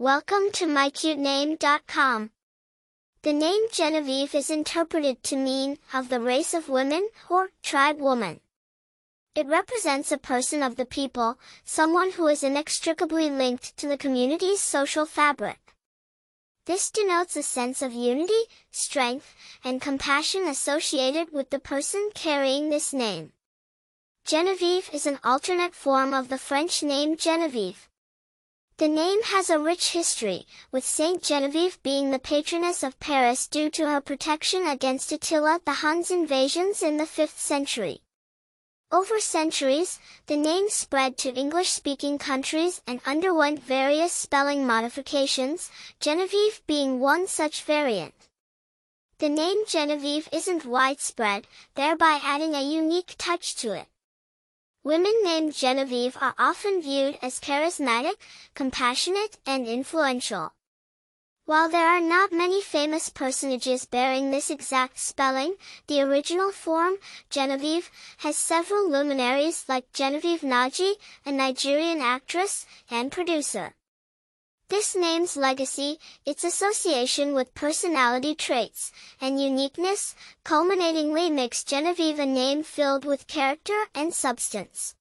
Welcome to mycutename.com. The name Jenevieve is interpreted to mean of the race of women or tribe woman. It represents a person of the people, someone who is inextricably linked to the community's social fabric. This denotes a sense of unity, strength, and compassion associated with the person carrying this name. Jenevieve is an alternate form of the French name Genevieve. The name has a rich history, with Saint Genevieve being the patroness of Paris due to her protection against Attila the Hun's invasions in the 5th century. Over centuries, the name spread to English-speaking countries and underwent various spelling modifications, Jenevieve being one such variant. The name Jenevieve isn't widespread, thereby adding a unique touch to it. Women named Jenevieve are often viewed as charismatic, compassionate, and influential. While there are not many famous personages bearing this exact spelling, the original form, Genevieve, has several luminaries like Genevieve Nnaji, a Nigerian actress and producer. This name's legacy, its association with personality traits, and uniqueness, culminatingly makes Jenevieve a name filled with character and substance.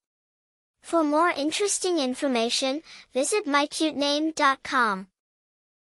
For more interesting information, visit mycutename.com.